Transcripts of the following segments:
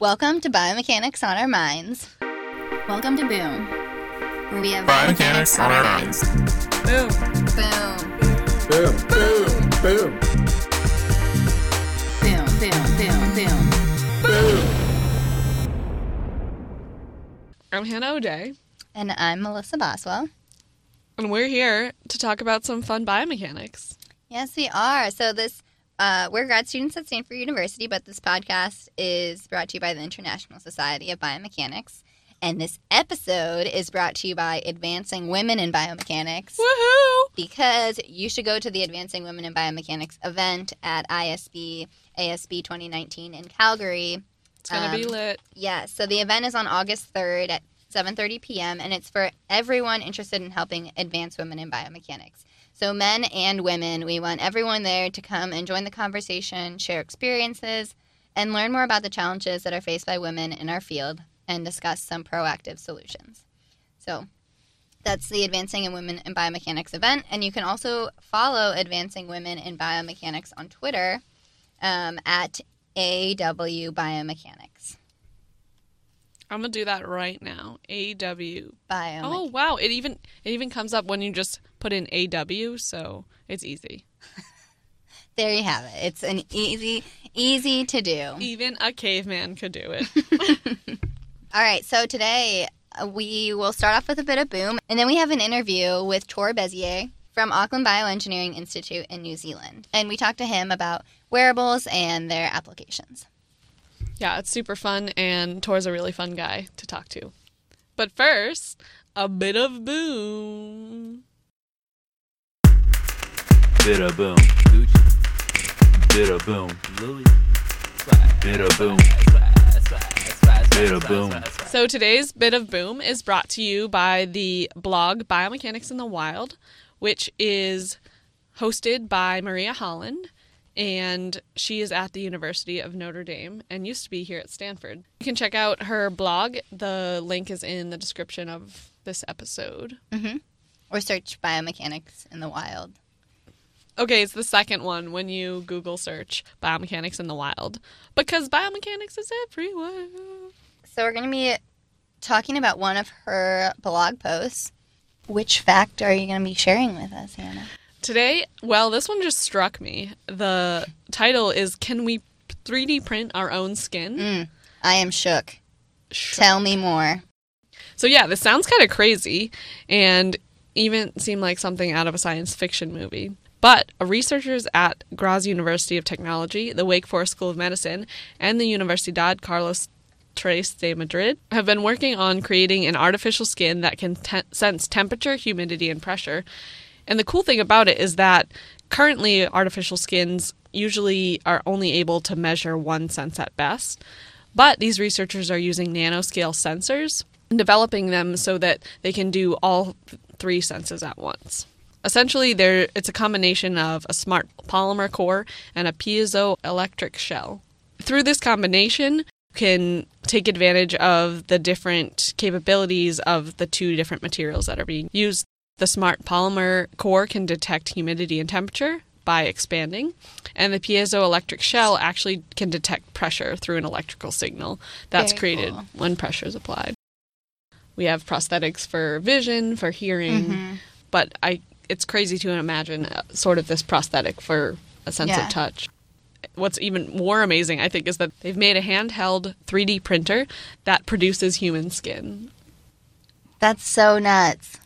Welcome to Biomechanics on Our Minds. Welcome to Boom, where we have Biomechanics on our minds. Boom. Boom. Boom, boom, boom, Boom, boom, boom, boom. boom. I'm Hannah O'Day, And I'm Melissa Boswell. and we're here to talk about some fun biomechanics. Yes, we are. So this uh, we're grad students at Stanford University, but this podcast is brought to you by the International Society of Biomechanics. And this episode is brought to you by Advancing Women in Biomechanics Woohoo! because you should go to the Advancing Women in Biomechanics event at ISB ASB 2019 in Calgary. It's gonna be Um, lit. Yes, so the event is on August 3rd at 7:30 p.m. and it's for everyone interested in helping advance women in biomechanics. So men and women, we want everyone there to come and join the conversation, share experiences, and learn more about the challenges that are faced by women in our field and discuss some proactive solutions. So that's the Advancing in Women in Biomechanics event, and you can also follow Advancing Women in Biomechanics on Twitter um, at AW Biomechanics. I'm gonna do that right now. AW. Biomechanics. Oh wow! It even it even comes up when you just put in AW, so it's easy. There you have it. It's an easy, easy to do. Even a caveman could do it. All right, so today uh, we will start off with a bit of boom, and then we have an interview with Thor Besier from Auckland Bioengineering Institute in New Zealand, and we talked to him about wearables and their applications. Yeah, it's super fun, and Thor's a really fun guy to talk to. But first, a bit of boom. Bit of boom. Gucci. Bit of boom. Louis. Bit of boom. Bit of boom. So today's bit of boom is brought to you by the blog Biomechanics in the Wild, which is hosted by Maria Holland, and she is at the University of Notre Dame and used to be here at Stanford. You can check out her blog. The link is in the description of this episode. Mm-hmm. Or search biomechanics in the wild. Okay, it's the second one when you Google search biomechanics in the wild because biomechanics is everywhere. So we're going to be talking about one of her blog posts. Which fact are you going to be sharing with us, Hannah? Today, well, this one just struck me. The title is Can We 3D Print Our Own Skin? Mm, I am shook. Tell me more. So, yeah, this sounds kind of crazy and even seem like something out of a science fiction movie. But researchers at Graz University of Technology, the Wake Forest School of Medicine, and the Universidad Carlos Tres de Madrid have been working on creating an artificial skin that can te- sense temperature, humidity, and pressure. And the cool thing about it is that currently artificial skins usually are only able to measure one sense at best. But these researchers are using nanoscale sensors and developing them so that they can do all three senses at once. Essentially, there it's a combination of a smart polymer core and a piezoelectric shell. Through this combination, you can take advantage of the different capabilities of the two different materials that are being used. The smart polymer core can detect humidity and temperature by expanding, and the piezoelectric shell actually can detect pressure through an electrical signal that's Very created cool. when pressure is applied. We have prosthetics for vision, for hearing, Mm-hmm. but I it's crazy to imagine uh, sort of this prosthetic for a sense Yeah. of touch. What's even more amazing, I think, is that they've made a handheld 3D printer that produces human skin. That's so nuts.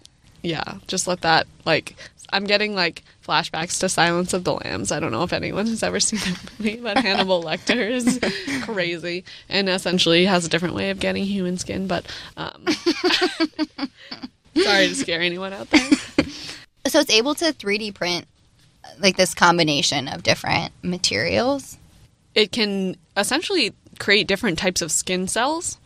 Yeah, just let that like I'm getting like flashbacks to Silence of the Lambs. I don't know if anyone has ever seen that movie, but Hannibal Lecter is crazy and essentially has a different way of getting human skin. But um, sorry to scare anyone out there. So it's able to 3D print like this combination of different materials. it can essentially create different types of skin cells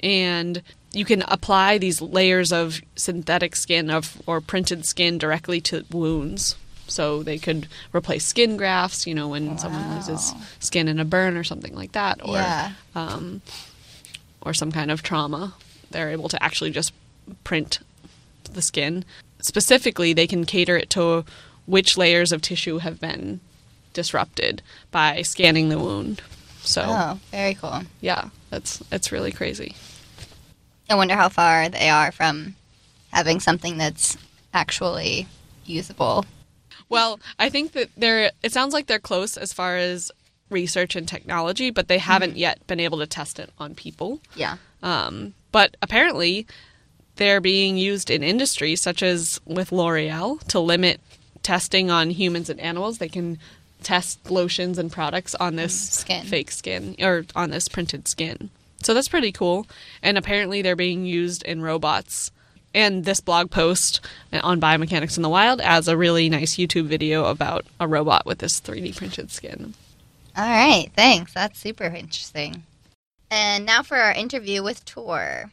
and you can apply these layers of synthetic skin of or printed skin directly to wounds so they could replace skin grafts you know when someone loses skin in a burn or something like that or Yeah. um, or some kind of trauma they're able to actually just print the skin specifically they can cater it to which layers of tissue have been disrupted by scanning the wound So Oh, very cool. yeah, it's it's really crazy. I wonder how far they are from having something that's actually usable. Well, I think that they're. It sounds like they're close as far as research and technology, but they haven't yet been able to test it on people. Yeah. Um, but apparently, they're being used in industry, such as with L'Oreal, to limit testing on humans and animals. They can test lotions and products on this skin. fake skin or on this printed skin. So that's pretty cool. And apparently, they're being used in robots. And this blog post on biomechanics in the wild as a really nice YouTube video about a robot with this 3D printed skin. All right, thanks. That's super interesting. And now for our interview with Thor.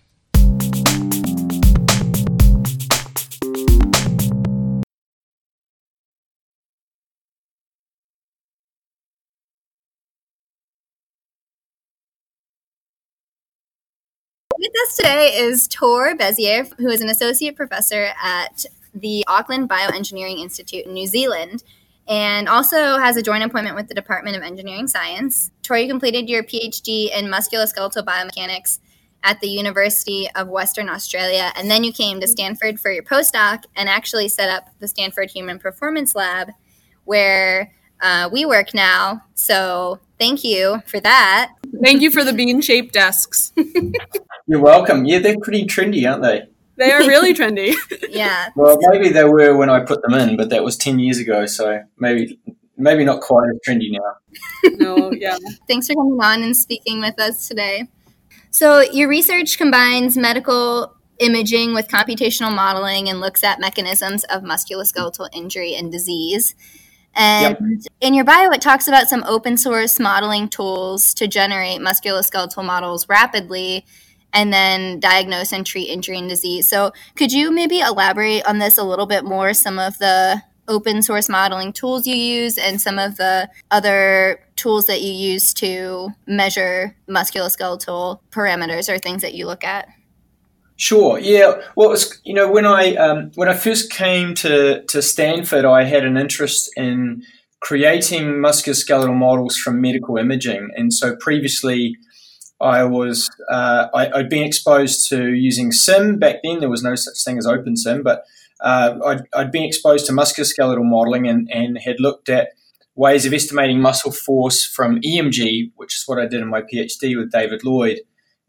Us today is Thor Besier, who is an associate professor at the Auckland Bioengineering Institute in New Zealand and also has a joint appointment with the Department of Engineering Science. Thor, you completed your PhD in musculoskeletal biomechanics at the University of Western Australia, and then you came to Stanford for your postdoc and actually set up the Stanford Human Performance Lab, where uh, we work now. So thank you for that. Thank you for the bean shaped desks. You're welcome. Yeah, they're pretty trendy, aren't they? They are really trendy. Yeah, Well, maybe they were when I put them in, but that was ten years ago, so maybe maybe not quite as trendy now. no, yeah. Thanks for coming on and speaking with us today. So, your research combines medical imaging with computational modeling and looks at mechanisms of musculoskeletal injury and disease. And in your bio, it talks about some open source modeling tools to generate musculoskeletal models rapidly and then diagnose and treat injury and disease. So, could you maybe elaborate on this a little bit more? Some of the open source modeling tools you use and some of the other tools that you use to measure musculoskeletal parameters or things that you look at? Sure. Yeah. Well, it's, you know, when I um, when I first came to to Stanford, I had an interest in creating musculoskeletal models from medical imaging, and so previously. I was uh, I, I'd been exposed to using SIMM back then. There was no such thing as OpenSim, but uh, I'd, I'd been exposed to musculoskeletal modeling and, and had looked at ways of estimating muscle force from EMG, which is what I did in my PhD with David Lloyd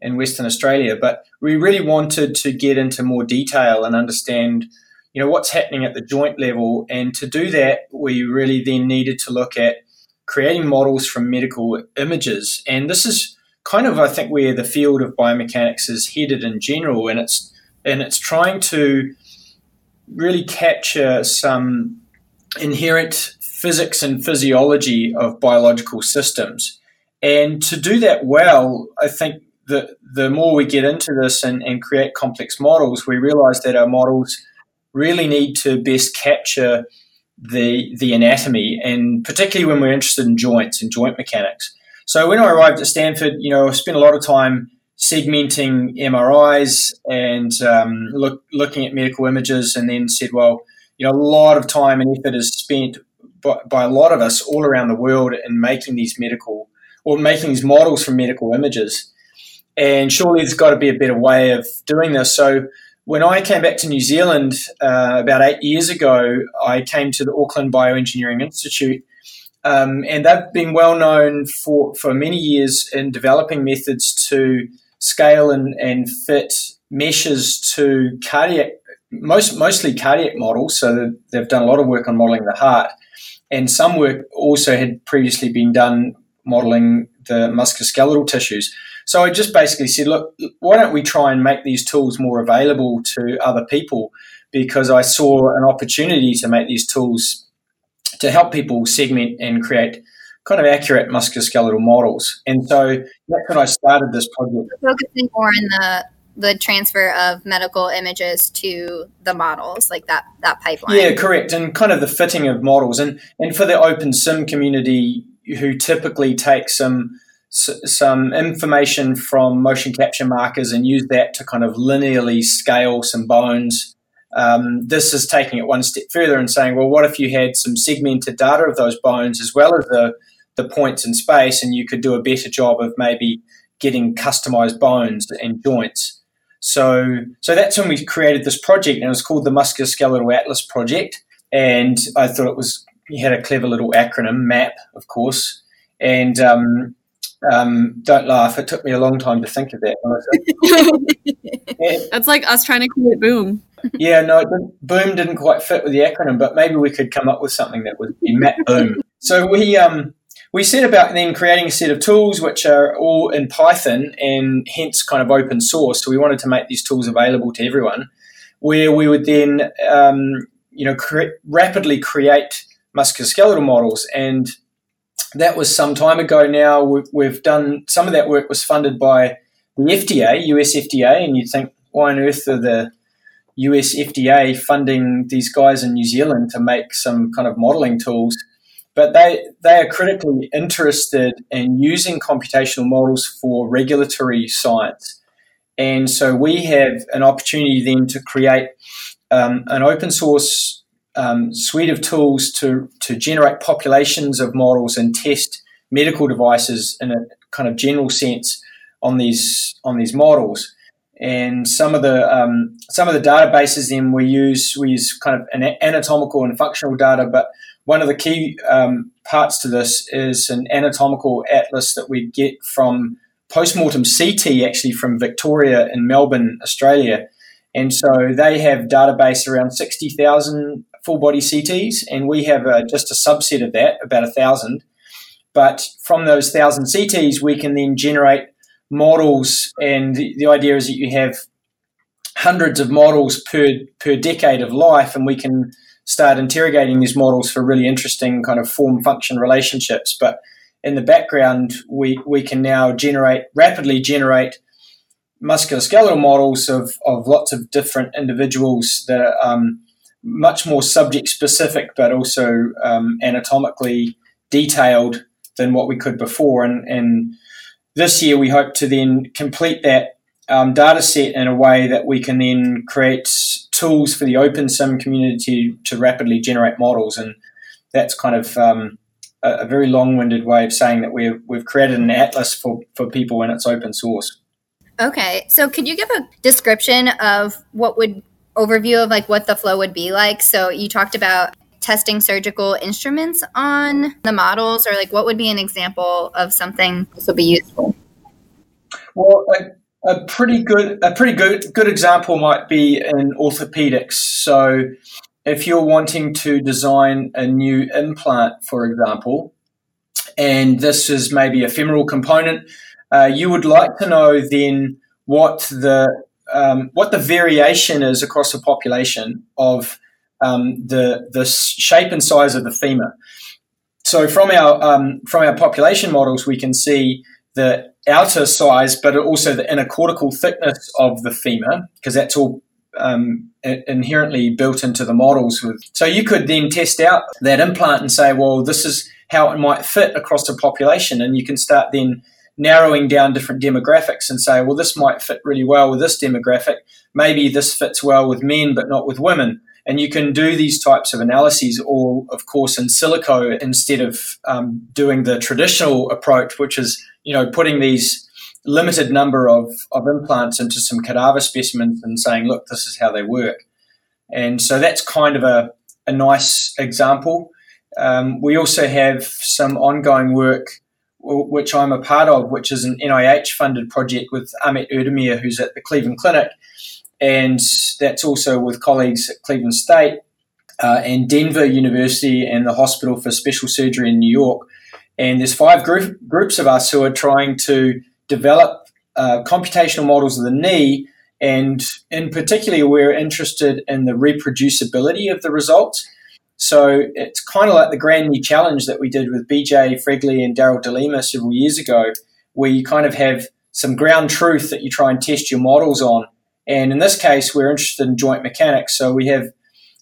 in Western Australia. But we really wanted to get into more detail and understand, you know, what's happening at the joint level. And to do that, we really then needed to look at creating models from medical images. And this is kind of, I think, where the field of biomechanics is headed in general. And it's and it's trying to really capture some inherent physics and physiology of biological systems. And to do that well, I think the, the more we get into this and, and create complex models, we realize that our models really need to best capture the, the anatomy, and particularly when we're interested in joints and joint mechanics. So when I arrived at Stanford, you know, I spent a lot of time segmenting MRIs and um, look, looking at medical images, and then said, well, you know, a lot of time and effort is spent by, by, a lot of us all around the world in making these medical or making these models from medical images. And surely there's got to be a better way of doing this. So when I came back to New Zealand uh, about eight years ago, I came to the Auckland Bioengineering Institute. Um, and they've been well known for, for many years in developing methods to scale and, and fit meshes to cardiac, most mostly cardiac models. So they've done a lot of work on modeling the heart, and some work also had previously been done modeling the musculoskeletal tissues. So I just basically said, look, why don't we try and make these tools more available to other people? Because I saw an opportunity to make these tools to help people segment and create kind of accurate musculoskeletal models. And so that's when I started this project. Focusing more on the the transfer of medical images to the models, like that that pipeline. Yeah, correct. And kind of the fitting of models. And and for the OpenSim community who typically take some some information from motion capture markers and use that to kind of linearly scale some bones. Um, this is taking it one step further and saying, well, what if you had some segmented data of those bones as well as the, the points in space, and you could do a better job of maybe getting customized bones and joints. So, so that's when we created this project, and it was called the Musculoskeletal Atlas Project. And I thought it was you had a clever little acronym, MAP, of course. And um, um, don't laugh; it took me a long time to think of that. That's like us trying to create Boom. yeah, no, didn't, Boom didn't quite fit with the acronym, but maybe we could come up with something that would be Map Boom. So we um, we set about then creating a set of tools which are all in Python and hence kind of open source. So we wanted to make these tools available to everyone, where we would then um, you know cre- rapidly create musculoskeletal models and that was some time ago now. We've, we've, done some of that work was funded by the FDA, US FDA, and you'd think, why on earth are the US FDA funding these guys in New Zealand to make some kind of modeling tools? But they, they are critically interested in using computational models for regulatory science. And so we have an opportunity then to create um, an open source um, suite of tools to, to generate populations of models and test medical devices in a kind of general sense on these on these models. And some of the um, some of the databases then we use we use kind of an anatomical and functional data, but one of the key um, parts to this is an anatomical atlas that we get from postmortem CT actually from Victoria in Melbourne, Australia. And so they have database around 60,000 full body CTs, and we have uh, just a subset of that, about a thousand. But from those thousand CTs, we can then generate models, and the, the idea is that you have hundreds of models per per decade of life, and we can start interrogating these models for really interesting kind of form function relationships. But in the background, we we can now generate rapidly generate musculoskeletal models of, of lots of different individuals that are um, much more subject specific, but also um, anatomically detailed than what we could before. And, and, this year, we hope to then complete that um, data set in a way that we can then create tools for the open OpenSim community to rapidly generate models. And that's kind of um, a, a, very long winded way of saying that we've, we've created an atlas for, for people and it's open source. Okay, so could you give a description of what would overview of like what the flow would be like. So you talked about testing surgical instruments on the models, or like what would be an example of something this would be useful? Well, a, a pretty good a pretty good good example might be in orthopedics. So if you're wanting to design a new implant, for example, and this is maybe a femoral component, uh, you would like to know then what the um, what the variation is across the population of um, the the shape and size of the femur. So from our um, from our population models, we can see the outer size, but also the inner cortical thickness of the femur, because that's all um, inherently built into the models. With so you could then test out that implant and say, well, this is how it might fit across the population, and you can start then narrowing down different demographics and say, well, this might fit really well with this demographic. Maybe this fits well with men, but not with women. And you can do these types of analyses all, of course, in silico instead of um, doing the traditional approach, which is, you know, putting these limited number of, of implants into some cadaver specimens and saying, look, this is how they work. And so that's kind of a, a nice example. Um, we also have some ongoing work which I'm a part of, which is an NIH funded project with Ahmet Erdemir, who's at the Cleveland Clinic. And that's also with colleagues at Cleveland State uh, and Denver University and the Hospital for Special Surgery in New York. And there's five group, groups of us who are trying to develop uh, computational models of the knee. And in particular, we're interested in the reproducibility of the results. So it's kind of like the Grand Knee Challenge that we did with BJ Fregly and Darryl D'Lima several years ago, where you kind of have some ground truth that you try and test your models on. And in this case, we're interested in joint mechanics. So we have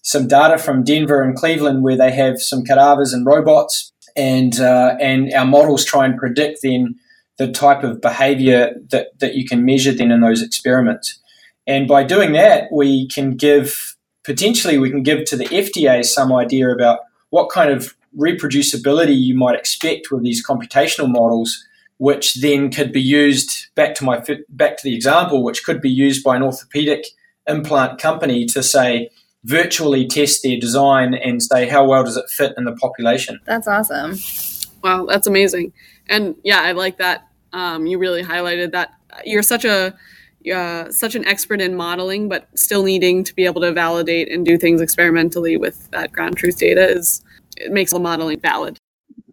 some data from Denver and Cleveland where they have some cadavers and robots, and uh, and our models try and predict then the type of behavior that, that you can measure then in those experiments. And by doing that, we can give potentially we can give to the FDA some idea about what kind of reproducibility you might expect with these computational models, which then could be used back to my back to the example, which could be used by an orthopedic implant company to say virtually test their design and say how well does it fit in the population. That's awesome. Wow, that's amazing. And yeah, I like that. Um, you really highlighted that you're such a uh, such an expert in modeling, but still needing to be able to validate and do things experimentally with that ground truth data is it makes the modeling valid.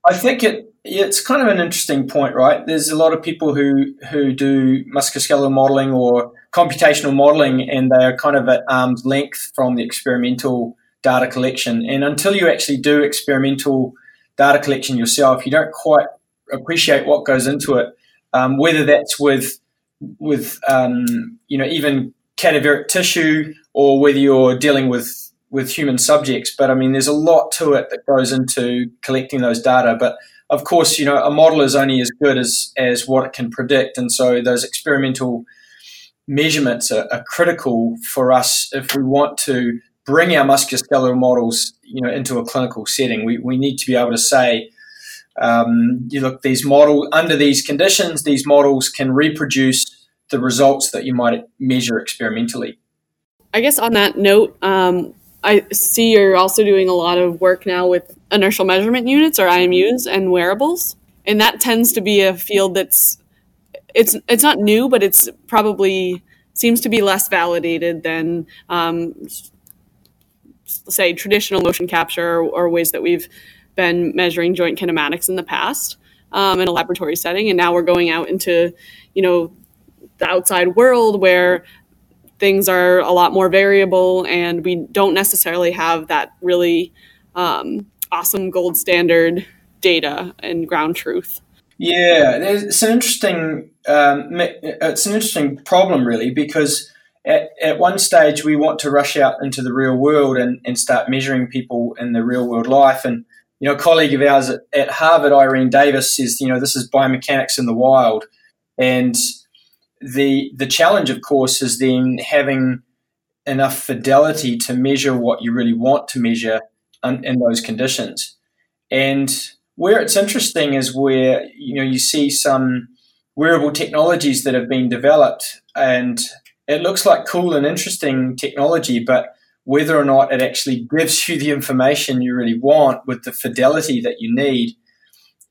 I think it it's kind of an interesting point, right? There's a lot of people who who do musculoskeletal modeling or computational modeling, and they are kind of at arm's length from the experimental data collection. And until you actually do experimental data collection yourself, you don't quite appreciate what goes into it. Um, whether that's with with um, you know even cadaveric tissue or whether you're dealing with with human subjects. But I mean, there's a lot to it that goes into collecting those data. But of course, you know, a model is only as good as as what it can predict, and so those experimental measurements are, are critical for us if we want to bring our musculoskeletal models, you know, into a clinical setting. We, we need to be able to say, um, you look, these model under these conditions, these models can reproduce the results that you might measure experimentally. I guess on that note, um, I see you're also doing a lot of work now with inertial measurement units or IMUs and wearables, and that tends to be a field that's it's it's not new, but it's probably seems to be less validated than um, say traditional motion capture or, or ways that we've been measuring joint kinematics in the past um, in a laboratory setting, and now we're going out into, you know, the outside world where things are a lot more variable, and we don't necessarily have that really um, awesome gold standard data and ground truth. Yeah, it's an interesting um, it's an interesting problem really because at, at one stage we want to rush out into the real world and, and start measuring people in the real world life and you know, a colleague of ours at, at Harvard, Irene Davis, says, you know, this is biomechanics in the wild. And the the challenge, of course, is then having enough fidelity to measure what you really want to measure in, in those conditions. And where it's interesting is where you know you see some wearable technologies that have been developed, and it looks like cool and interesting technology, but whether or not it actually gives you the information you really want with the fidelity that you need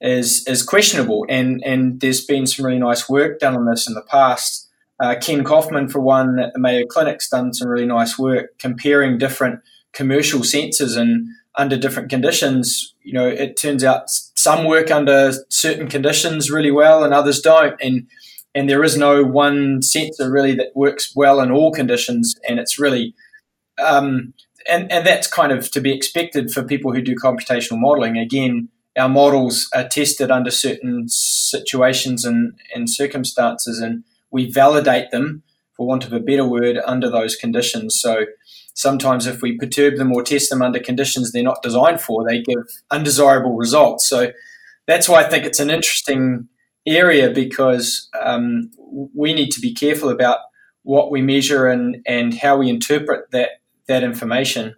is is questionable. And and there's been some really nice work done on this in the past. Uh, Ken Kaufman, for one, at the Mayo Clinic's done some really nice work comparing different commercial sensors and under different conditions. You know, it turns out some work under certain conditions really well and others don't. And and there is no one sensor really that works well in all conditions. And it's really um, and, and that's kind of to be expected for people who do computational modeling. Again, our models are tested under certain situations and, and circumstances, and we validate them, for want of a better word, under those conditions. So sometimes if we perturb them or test them under conditions they're not designed for, they give undesirable results. So that's why I think it's an interesting area because um, we need to be careful about what we measure and, and how we interpret that that information.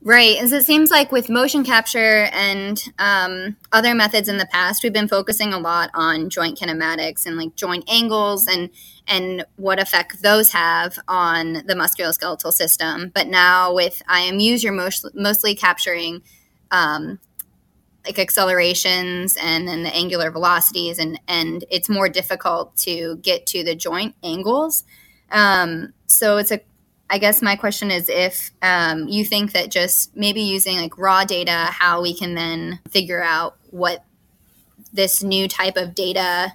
Right. As it seems like with motion capture and um, other methods in the past, we've been focusing a lot on joint kinematics and like joint angles and and what effect those have on the musculoskeletal system. But now with IMUs, you're most, mostly capturing um, like accelerations and then the angular velocities, and and it's more difficult to get to the joint angles. Um, so it's a I guess my question is if um, you think that just maybe using like raw data, how we can then figure out what this new type of data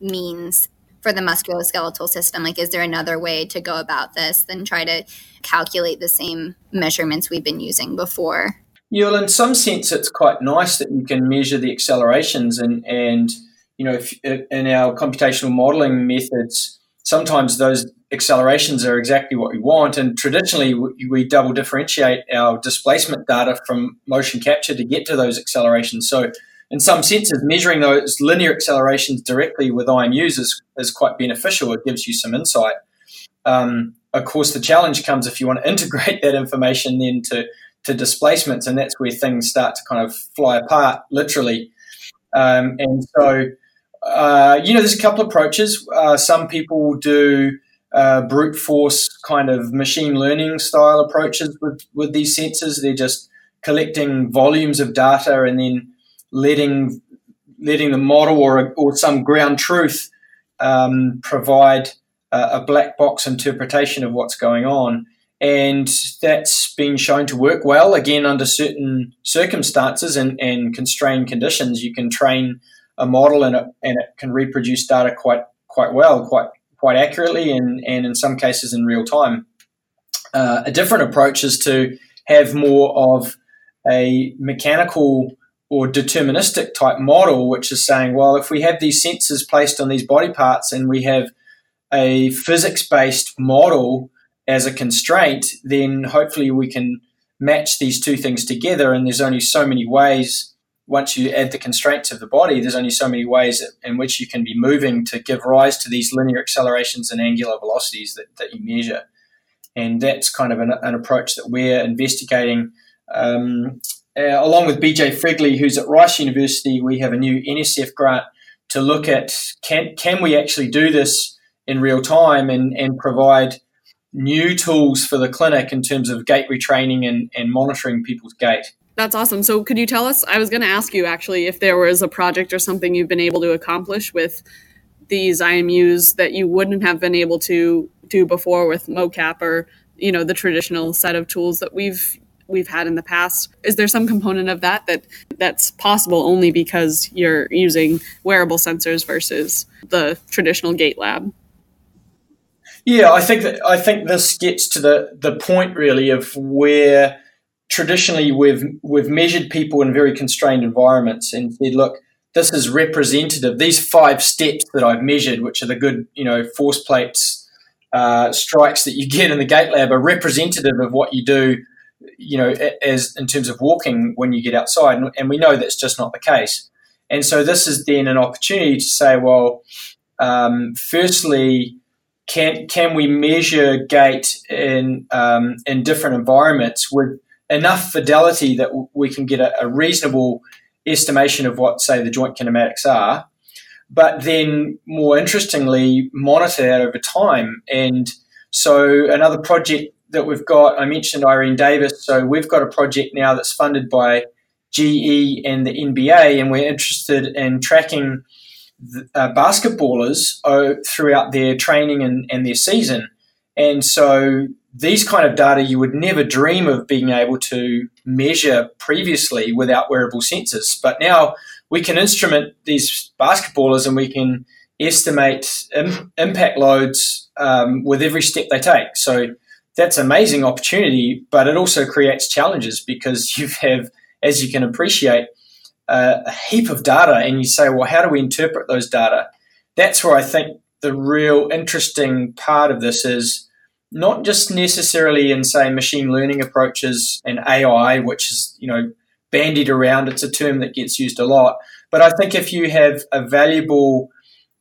means for the musculoskeletal system. Like, is there another way to go about this than try to calculate the same measurements we've been using before? Yeah, well, in some sense, it's quite nice that you can measure the accelerations and and you know if, in our computational modeling methods, sometimes those accelerations are exactly what we want. And traditionally, we, we, double differentiate our displacement data from motion capture to get to those accelerations. So, in some senses, measuring those linear accelerations directly with IMUs is, is quite beneficial. It gives you some insight. Um, of course, the challenge comes if you want to integrate that information then to, to displacements, and that's where things start to kind of fly apart, literally. Um, and so, uh, you know, there's a couple of approaches. Uh, some people do uh, brute force kind of machine learning style approaches with, with these sensors. They're just collecting volumes of data and then letting letting the model or, or some ground truth um, provide a, a black box interpretation of what's going on. And that's been shown to work well, again, under certain circumstances and, and constrained conditions. You can train a model and it, and it can reproduce data quite quite well, quite quite accurately, and, and in some cases in real time. Uh, a different approach is to have more of a mechanical or deterministic type model, which is saying, well, if we have these sensors placed on these body parts and we have a physics based model as a constraint, then hopefully we can match these two things together. And there's only so many ways, once you add the constraints of the body, there's only so many ways in which you can be moving to give rise to these linear accelerations and angular velocities that, that you measure. And that's kind of an, an approach that we're investigating. Um, uh, along with BJ Fregly, who's at Rice University, we have a new NSF grant to look at can, can we actually do this in real time and, and provide new tools for the clinic in terms of gait retraining and, and monitoring people's gait. That's awesome. So, could you tell us? I was going to ask you actually if there was a project or something you've been able to accomplish with these IMUs that you wouldn't have been able to do before with mocap or you know the traditional set of tools that we've we've had in the past. Is there some component of that that that's possible only because you're using wearable sensors versus the traditional gait lab? Yeah, I think that I think this gets to the the point really of where traditionally we've we've measured people in very constrained environments and said, look, this is representative. These five steps that I've measured, which are the good, you know, force plates, uh, strikes that you get in the gait lab, are representative of what you do, you know, as in terms of walking when you get outside. And, and we know that's just not the case. And so this is then an opportunity to say, well, um, firstly, can can we measure gait in um, in different environments enough fidelity that we can get a, a, reasonable estimation of what say the joint kinematics are, but then more interestingly monitor that over time. And so another project that we've got, I mentioned Irene Davis. So we've got a project now that's funded by GE and the NBA, and we're interested in tracking uh, basketballers uh, throughout their training and, and their season. And so these kind of data you would never dream of being able to measure previously without wearable sensors. But now we can instrument these basketballers and we can estimate Im- impact loads um, with every step they take. So that's amazing opportunity, but it also creates challenges because you have, as you can appreciate, a heap of data and you say, well, how do we interpret those data? That's where I think the real interesting part of this is not just necessarily in, say, machine learning approaches and AI, which is, you know, bandied around. It's a term that gets used a lot. But I think if you have a valuable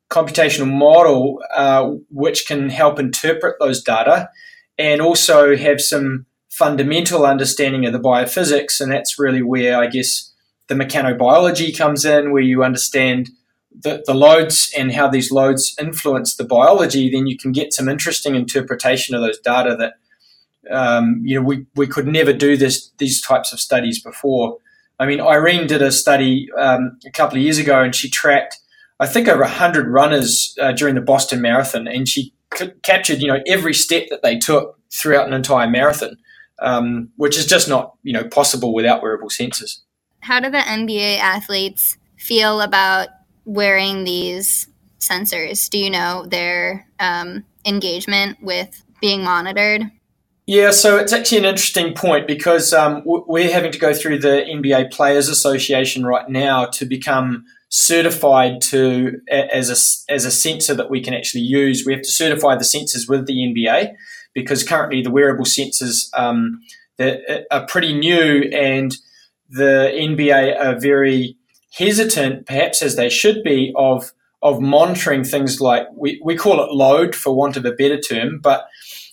computational model uh, which can help interpret those data and also have some fundamental understanding of the biophysics, and that's really where I guess the mechanobiology comes in, where you understand the, the loads and how these loads influence the biology, then you can get some interesting interpretation of those data that um, you know we, we could never do this these types of studies before. I mean, Irene did a study um, a couple of years ago, and she tracked I think over hundred runners uh, during the Boston Marathon, and she c- captured you know every step that they took throughout an entire marathon, um, which is just not you know possible without wearable sensors how do the NBA athletes feel about wearing these sensors? Do you know their um, engagement with being monitored? Yeah, so it's actually an interesting point because um, we're having to go through the NBA Players Association right now to become certified to as a as a sensor that we can actually use. We have to certify the sensors with the NBA because currently the wearable sensors um, that are pretty new and the NBA are very hesitant, perhaps as they should be, of of monitoring things like we, we call it load for want of a better term, but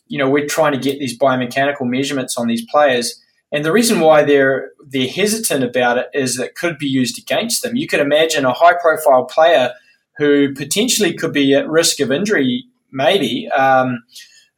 you know we're trying to get these biomechanical measurements on these players, And the reason why they're they're hesitant about it is that it could be used against them. You could imagine a high profile player who potentially could be at risk of injury, maybe, um,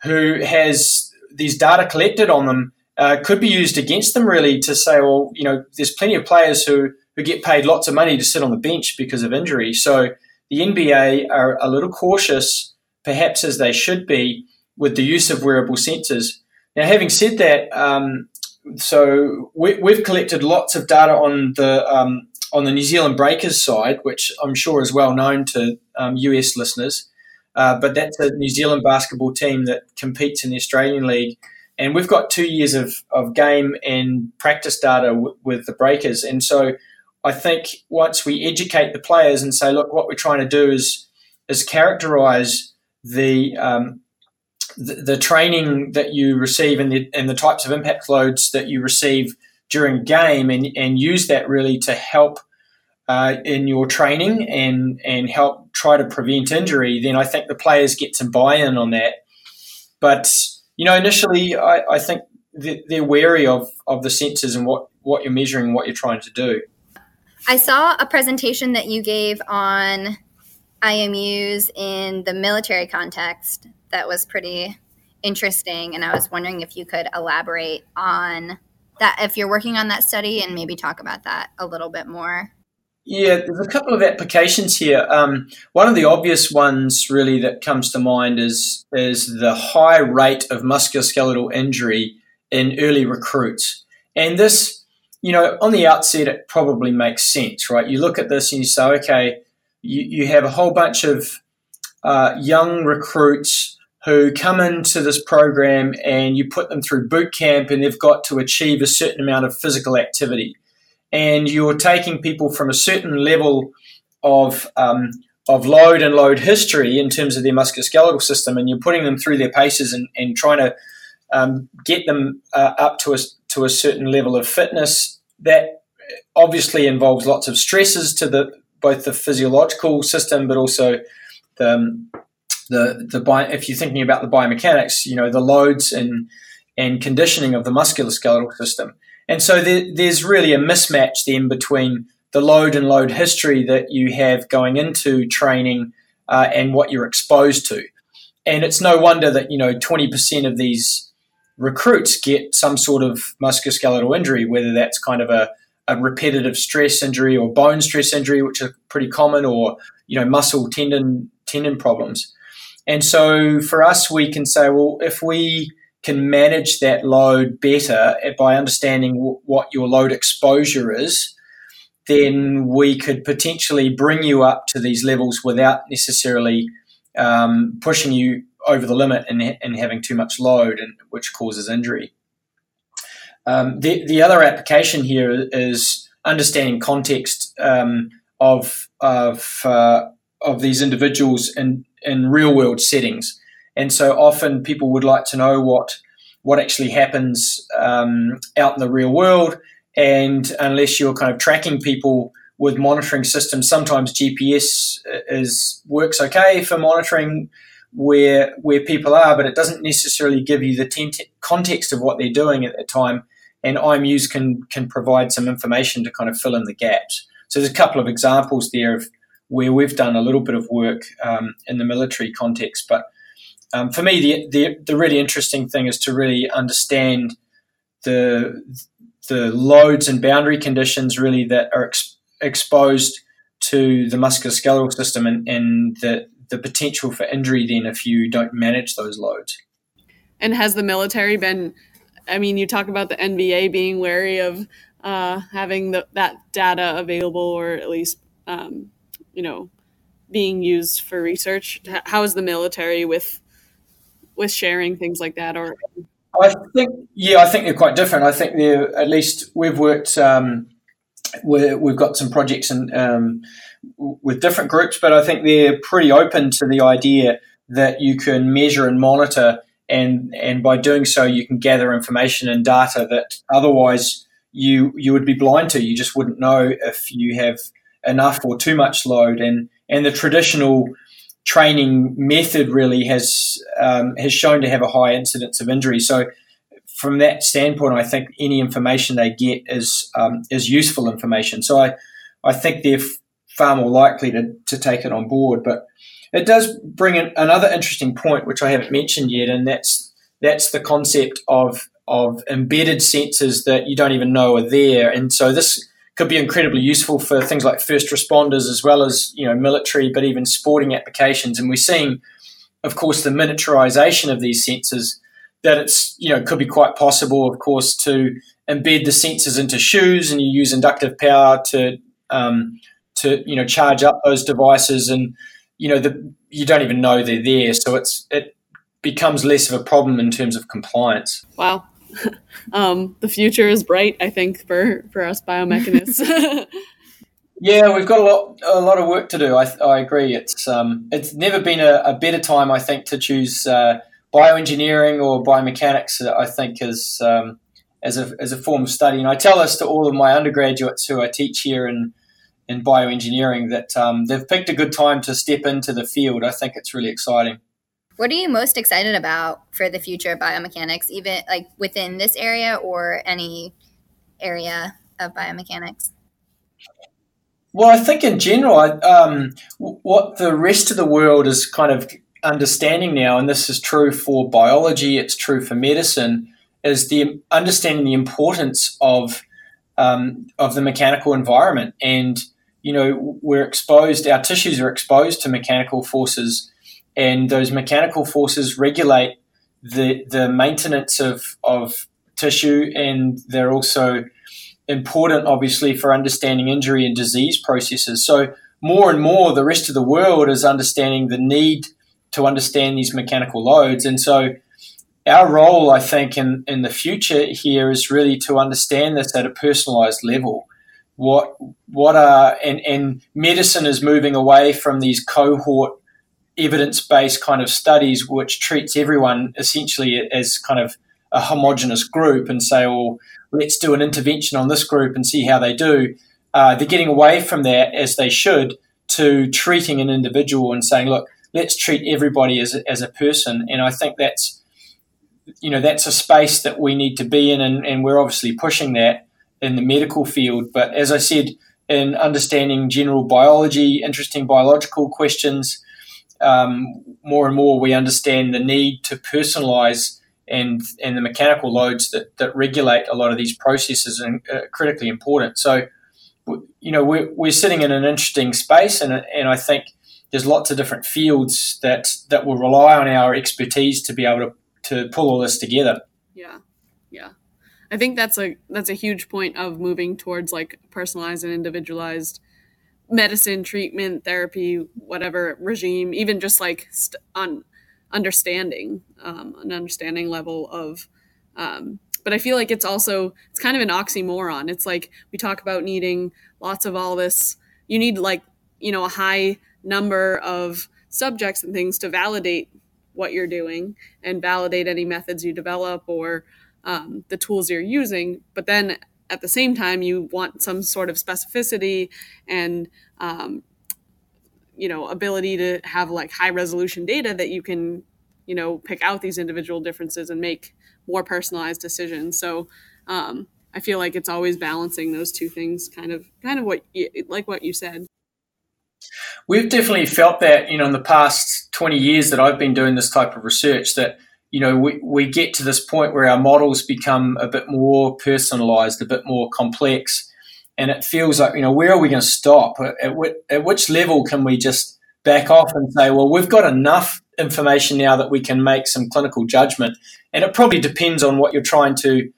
who has these data collected on them, uh, could be used against them really to say, well, you know, there's plenty of players who who get paid lots of money to sit on the bench because of injury. So the NBA are a little cautious, perhaps as they should be, with the use of wearable sensors. Now, having said that, um, so we, have collected lots of data on the um, on the New Zealand Breakers side, which I'm sure is well known to um, US listeners. Uh, but that's a New Zealand basketball team that competes in the Australian League. And we've got two years of, of game and practice data w- with the Breakers. And so I think once we educate the players and say, look, what we're trying to do is is characterize the um, the, the, training that you receive and the and the types of impact loads that you receive during game and, and use that really to help uh, in your training and and help try to prevent injury, then I think the players get some buy-in on that. But you know, initially, I, I think they're wary of, of the sensors and what, what you're measuring, what you're trying to do. I saw a presentation that you gave on IMUs in the military context that was pretty interesting. And I was wondering if you could elaborate on that, if you're working on that study, and maybe talk about that a little bit more. Yeah, there's a couple of applications here. Um, one of the obvious ones, really, that comes to mind is is the high rate of musculoskeletal injury in early recruits, and this you know, on the outset, it probably makes sense, right? You look at this and you say, okay, you, you have a whole bunch of uh, young recruits who come into this program and you put them through boot camp and they've got to achieve a certain amount of physical activity. And you're taking people from a certain level of, um, of load and load history in terms of their musculoskeletal system and you're putting them through their paces and, and trying to um, get them uh, up to a, to a certain level of fitness. That obviously involves lots of stresses to the both the physiological system, but also the um, the the bio, if you're thinking about the biomechanics, you know the loads and and conditioning of the musculoskeletal system. And so there, there's really a mismatch then between the load and load history that you have going into training uh, and what you're exposed to. And it's no wonder that you know 20% of these recruits get some sort of musculoskeletal injury, whether that's kind of a, a repetitive stress injury or bone stress injury, which are pretty common, or you know muscle tendon tendon problems. And so for us, we can say, well, if we can manage that load better by understanding w- what your load exposure is, then we could potentially bring you up to these levels without necessarily um, pushing you over the limit and, and having too much load, and which causes injury. Um, the, the other application here is understanding context um, of of uh, of these individuals in in real world settings, and so often people would like to know what what actually happens um, out in the real world, and unless you're kind of tracking people with monitoring systems, sometimes GPS is works okay for monitoring where where people are, but it doesn't necessarily give you the t- context of what they're doing at that time. And IMUs can can provide some information to kind of fill in the gaps. So there's a couple of examples there of where we've done a little bit of work um, in the military context. But um, for me, the, the the really interesting thing is to really understand the the loads and boundary conditions really that are ex- exposed to the musculoskeletal system and, and the, the potential for injury then if you don't manage those loads. And has the military been? I mean, you talk about the NBA being wary of uh, having the, that data available, or at least um, you know being used for research. How is the military with with sharing things like that? Or I think, yeah, I think they're quite different. I think they're at least we've worked. Um, we've got some projects and um, with different groups, but I think they're pretty open to the idea that you can measure and monitor, and and by doing so, you can gather information and data that otherwise you you would be blind to. You just wouldn't know if you have enough or too much load, and and the traditional training method really has um, has shown to have a high incidence of injury. So from that standpoint, I think any information they get is um, is useful information. So I I think they're far more likely to, to take it on board. But it does bring in another interesting point, which I haven't mentioned yet, and that's that's the concept of of embedded sensors that you don't even know are there. And so this could be incredibly useful for things like first responders as well as you know military, but even sporting applications. And we're seeing, of course, the miniaturization of these sensors. That it's you know could be quite possible, of course, to embed the sensors into shoes, and you use inductive power to um, to you know charge up those devices, and you know the, you don't even know they're there. So it's it becomes less of a problem in terms of compliance. Wow. um, the future is bright, I think, for, for us biomechanists. yeah, we've got a lot a lot of work to do. I, I agree. It's um, it's never been a, a better time, I think, to choose uh, bioengineering or biomechanics. I think as um, as a as a form of study, and I tell this to all of my undergraduates who I teach here in in bioengineering that um, they've picked a good time to step into the field. I think it's really exciting. What are you most excited about for the future of biomechanics, even like within this area or any area of biomechanics? Well, I think in general, um, what the rest of the world is kind of understanding now, and this is true for biology, it's true for medicine, is the understanding the importance of um, of the mechanical environment. And you know, we're exposed; our tissues are exposed to mechanical forces and those mechanical forces regulate the the maintenance of of tissue, and they're also important, obviously, for understanding injury and disease processes. So more and more, the rest of the world is understanding the need to understand these mechanical loads, and so our role, I think, in, in the future here is really to understand this at a personalized level. What what are and, and medicine is moving away from these cohort evidence based kind of studies which treats everyone essentially as kind of a homogenous group and say, well, let's do an intervention on this group and see how they do. Uh, they're getting away from that as they should to treating an individual and saying, look, let's treat everybody as a, as a person. And I think that's, you know, that's a space that we need to be in, and, and we're obviously pushing that in the medical field. But as I said, in understanding general biology, interesting biological questions, um, more and more we understand the need to personalize and and the mechanical loads that, that regulate a lot of these processes are uh, critically important. So, you know, we're, we're sitting in an interesting space, and, and I think there's lots of different fields that that will rely on our expertise to be able to, to pull all this together. I think that's a that's a huge point of moving towards like personalized and individualized medicine, treatment, therapy, whatever regime, even just like st- on understanding, um, an understanding level of. Um, but I feel like it's also it's kind of an oxymoron. It's like we talk about needing lots of all this. You need like you know a high number of subjects and things to validate what you're doing and validate any methods you develop or um, the tools you're using. But then at the same time, you want some sort of specificity and um, you know ability to have like high resolution data that you can you know pick out these individual differences and make more personalized decisions. So um, I feel like it's always balancing those two things, kind of kind of what like what you said. We've definitely felt that, you know, in the past 20 years that I've been doing this type of research, that you know, we, we get to this point where our models become a bit more personalized, a bit more complex. And it feels like, you know, where are we going to stop? At, at which level can we just back off and say, well, we've got enough information now that we can make some clinical judgment? And it probably depends on what you're trying to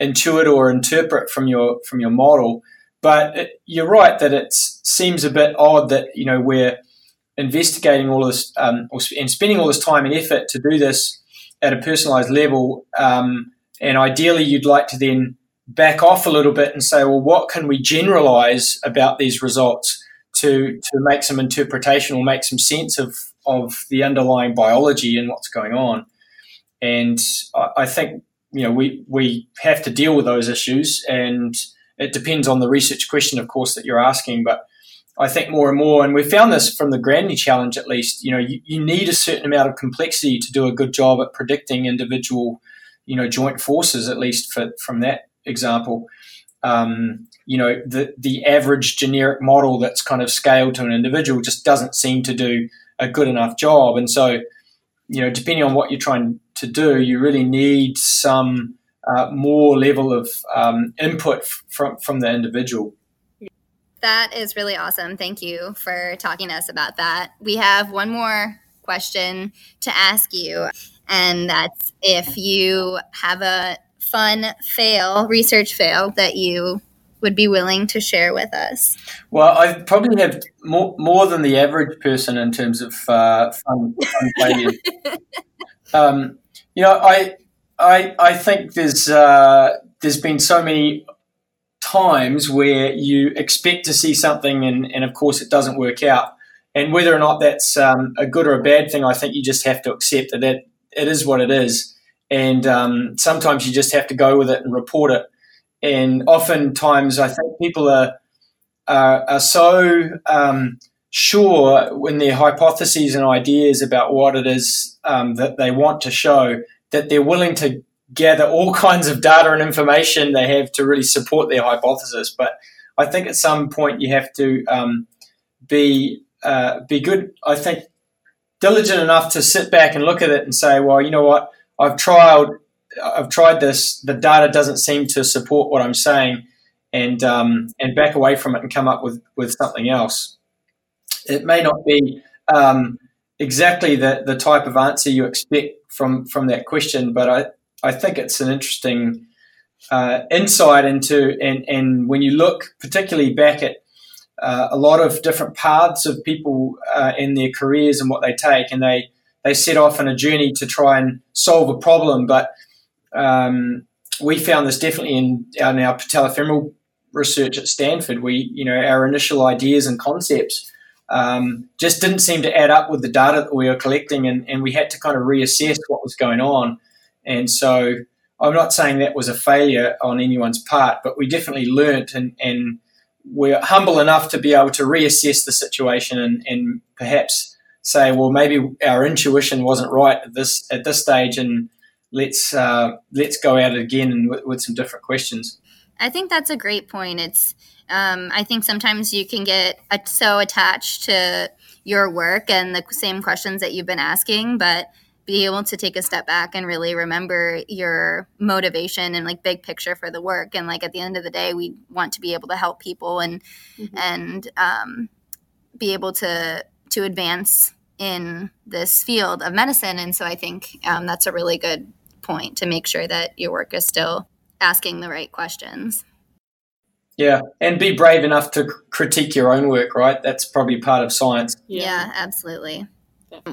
intuit or interpret from your from your model. But it, you're right that it seems a bit odd that you know we're investigating all this um, and spending all this time and effort to do this at a personalized level. Um, and ideally, you'd like to then back off a little bit and say, well, what can we generalize about these results to, to make some interpretation or make some sense of, of the underlying biology and what's going on? And I, I think, you know, we, we have to deal with those issues and it depends on the research question, of course, that you're asking, but I think more and more, and we found this from the Grand Knee Challenge at least, you know, you, you, need a certain amount of complexity to do a good job at predicting individual, you know joint forces at least for, from that example. Um, you know the the average generic model that's kind of scaled to an individual just doesn't seem to do a good enough job, and so you know depending on what you're trying to do, you really need some uh, more level of um, input f- from from the individual. That is really awesome. Thank you for talking to us about that. We have one more question to ask you, and that's if you have a fun fail, research fail that you would be willing to share with us. Well, I probably have more more than the average person in terms of uh, fun, fun failures. um, you know, I I I think there's uh, there's been so many times where you expect to see something and, and of course it doesn't work out. And whether or not that's um, a good or a bad thing, I think you just have to accept that it, is what it is. And um, sometimes you just have to go with it and report it. And oftentimes, I think people are are, are so um, sure in their hypotheses and ideas about what it is um, that they want to show that they're willing to gather all kinds of data and information they have to really support their hypothesis. But I think at some point you have to um, be uh, be good. I think diligent enough to sit back and look at it and say, well, you know what, I've tried, I've tried this. The data doesn't seem to support what I'm saying, and um, and back away from it and come up with with something else. It may not be um, exactly the the type of answer you expect from from that question, but I I think it's an interesting uh, insight into and and when you look particularly back at uh, a lot of different paths of people uh, in their careers and what they take, and they they set off on a journey to try and solve a problem. But um, we found this definitely in, in our patellofemoral research at Stanford. We, you know, our initial ideas and concepts um, just didn't seem to add up with the data that we were collecting, and, and we had to kind of reassess what was going on. And so, I'm not saying that was a failure on anyone's part, but we definitely learnt and, and we're humble enough to be able to reassess the situation and, and perhaps say, well, maybe our intuition wasn't right at this at this stage, and let's uh, let's go at it again and with, with, some different questions. I think that's a great point. It's um, I think sometimes you can get so attached to your work and the same questions that you've been asking, but be able to take a step back and really remember your motivation and like big picture for the work. And like at the end of the day we want to be able to help people and mm-hmm. and um, be able to to advance in this field of medicine. And so i think um, that's a really good point to make sure that your work is still asking the right questions. Yeah and be brave enough to critique your own work right? That's probably part of science. Yeah, yeah absolutely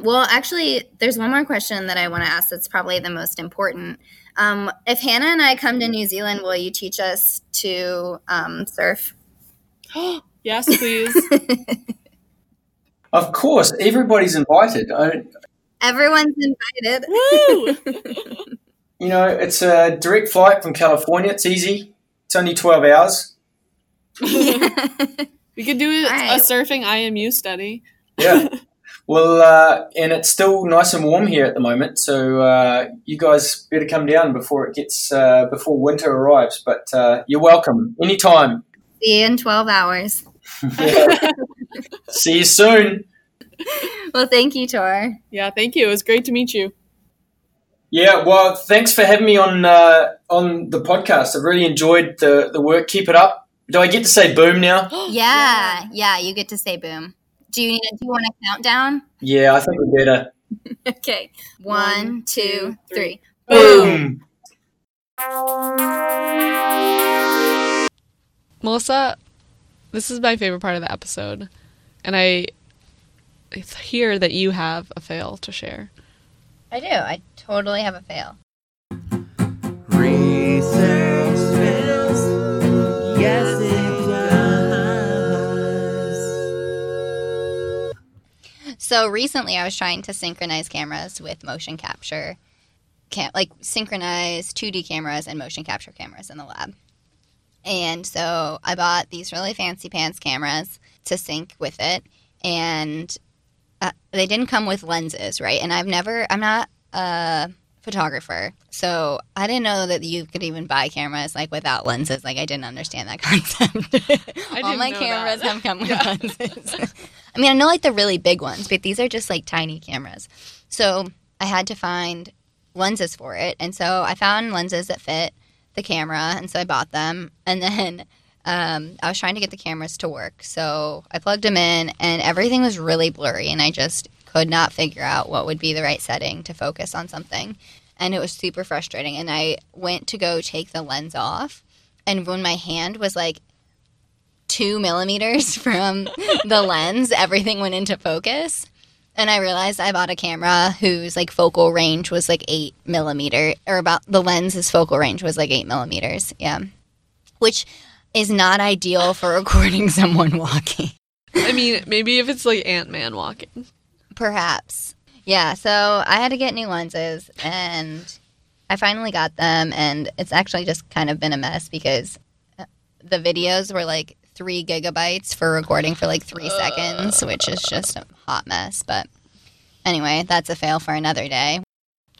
well, actually, there's one more question that I want to ask that's probably the most important. Um, if Hannah and I come to New Zealand, will you teach us to um, surf? yes, please. of course, everybody's invited. I, Everyone's invited. you know, it's a direct flight from California. It's easy. It's only 12 hours. we could do a, right. a surfing IMU study. Yeah. Well, uh, and it's still nice and warm here at the moment, so uh, you guys better come down before it gets uh, before winter arrives. But uh, you're welcome anytime. See you in twelve hours. See you soon. Well, thank you, Thor. Yeah, thank you. It was great to meet you. Yeah, well, thanks for having me on uh, on the podcast. I've really enjoyed the the work. Keep it up. Do I get to say boom now? yeah, yeah, you get to say boom. Do you need a, do you want a countdown? Yeah, I think we better. okay. One, two, three. Boom. Melissa, this is my favorite part of the episode. And I hear that you have a fail to share. I do. I totally have a fail. Research fails. Yes, So recently, I was trying to synchronize cameras with motion capture, like synchronize 2D cameras and motion capture cameras in the lab. And so I bought these really fancy pants cameras to sync with it, and uh, they didn't come with lenses, right? And I've never, I'm not a photographer. So I didn't know that you could even buy cameras like without lenses. Like I didn't understand that concept. I All my cameras that. have come with Yeah. lenses. I mean, I know like the really big ones, but these are just like tiny cameras. So I had to find lenses for it, and so I found lenses that fit the camera, and so I bought them, and then. Um, I was trying to get the cameras to work, so I plugged them in, and everything was really blurry, and I just could not figure out what would be the right setting to focus on something, and it was super frustrating. And I went to go take the lens off, and when my hand was like two millimeters from the lens, everything went into focus. And I realized I bought a camera whose like focal range was like eight millimeter, or about the lens's focal range was like eight millimeters. Yeah, which is not ideal for recording someone walking. I mean, maybe if it's like Ant Man walking. Perhaps. Yeah, so I had to get new lenses and I finally got them and it's actually just kind of been a mess because uh, the videos were like 3 gigabytes for recording for like 3 seconds, which is just a hot mess, but anyway, that's a fail for another day.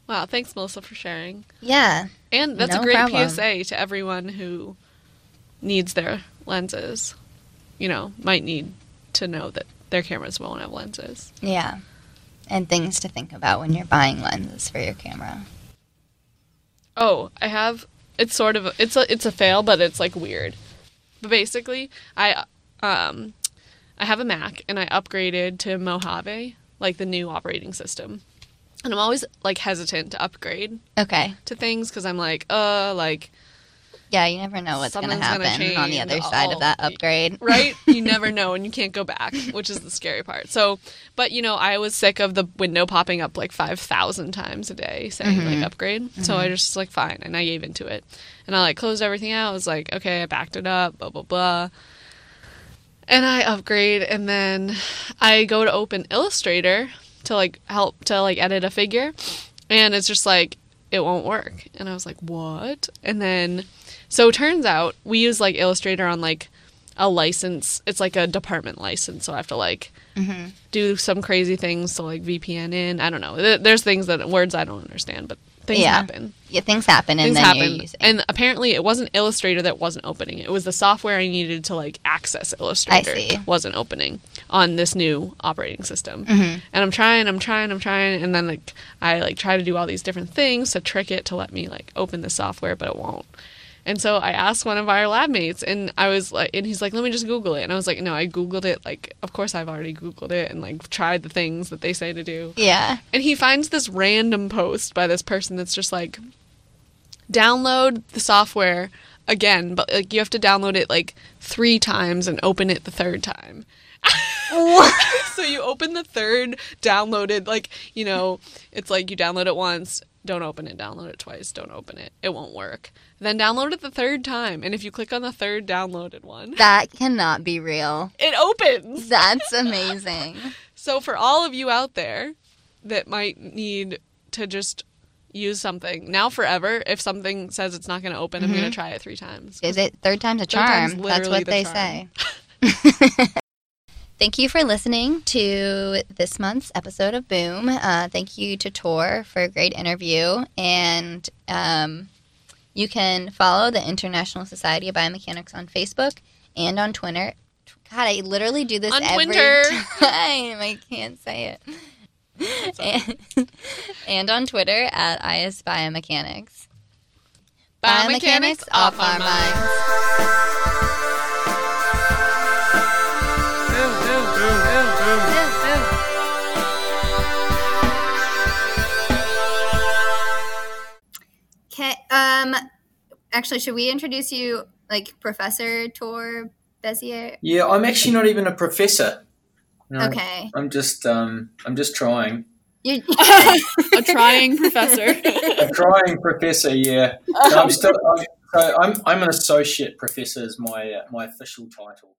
Wow, thanks Melissa for sharing. Yeah. And that's No a great problem. PSA to everyone who needs their lenses. You know, might need to know that their cameras won't have lenses. Yeah. And things to think about when you're buying lenses for your camera. Oh, I have. It's sort of. It's a. It's a fail, but it's like weird. But basically, I um, I have a Mac and I upgraded to Mojave, like the new operating system. And I'm always like hesitant to upgrade Okay. to things because I'm like, uh, like Yeah, you never know what's going to happen on the other side of that upgrade. right? You never know, and you can't go back, which is the scary part. So, but you know, I was sick of the window popping up like five thousand times a day saying like mm-hmm. upgrade. So I mm-hmm. just like fine, and I gave into it, and I like closed everything out. I was like, okay, I backed it up, blah blah blah, and I upgrade, and then I go to open Illustrator to like help to like edit a figure, and it's just like it won't work, and I was like, what? And then so it turns out we use like Illustrator on like a license. It's like a department license, so I have to like do some crazy things to like VPN in. I don't know. There's things that words I don't understand, but things Yeah. happen. Yeah, things happen and Things then happen. And apparently it wasn't Illustrator that wasn't opening. It was the software I needed to like access Illustrator wasn't opening on this new operating system. Mm-hmm. And I'm trying, I'm trying, I'm trying, and then like I like try to do all these different things to trick it to let me like open the software, but it won't. And so I asked one of our lab mates, and I was like, and he's like, let me just Google it. And I was like, no, I Googled it. Like, of course I've already Googled it and like tried the things that they say to do. Yeah. And he finds this random post by this person that's just like, download the software again, but like you have to download it like three times and open it the third time. so you open the third downloaded, like, you know, it's like you download it once, don't open it, download it twice, don't open it. It won't work. Then download it the third time, and if you click on the third downloaded one, That cannot be real. it opens. That's amazing. So for all of you out there that might need to just use something now forever, if something says it's not going to open, I'm going to mm-hmm. try it three times. Is it third time's a Third time's charm? That's what the they charm. say. Thank you for listening to this month's episode of Boom. Uh, thank you to Thor for a great interview. And um, you can follow the International Society of Biomechanics on Facebook and on Twitter. God, I literally do this On every Twitter. time. I can't say it. And, and on Twitter at IS Biomechanics. Biomechanics off our minds. Okay. Um. Actually, should we introduce you like Professor Thor Besier? Yeah, I'm actually not even a professor. No, Okay. I'm just um, I'm just trying. You, a trying professor. A trying professor. Yeah, No, I'm still. I'm, so I'm I'm an associate professor is my uh, my official title.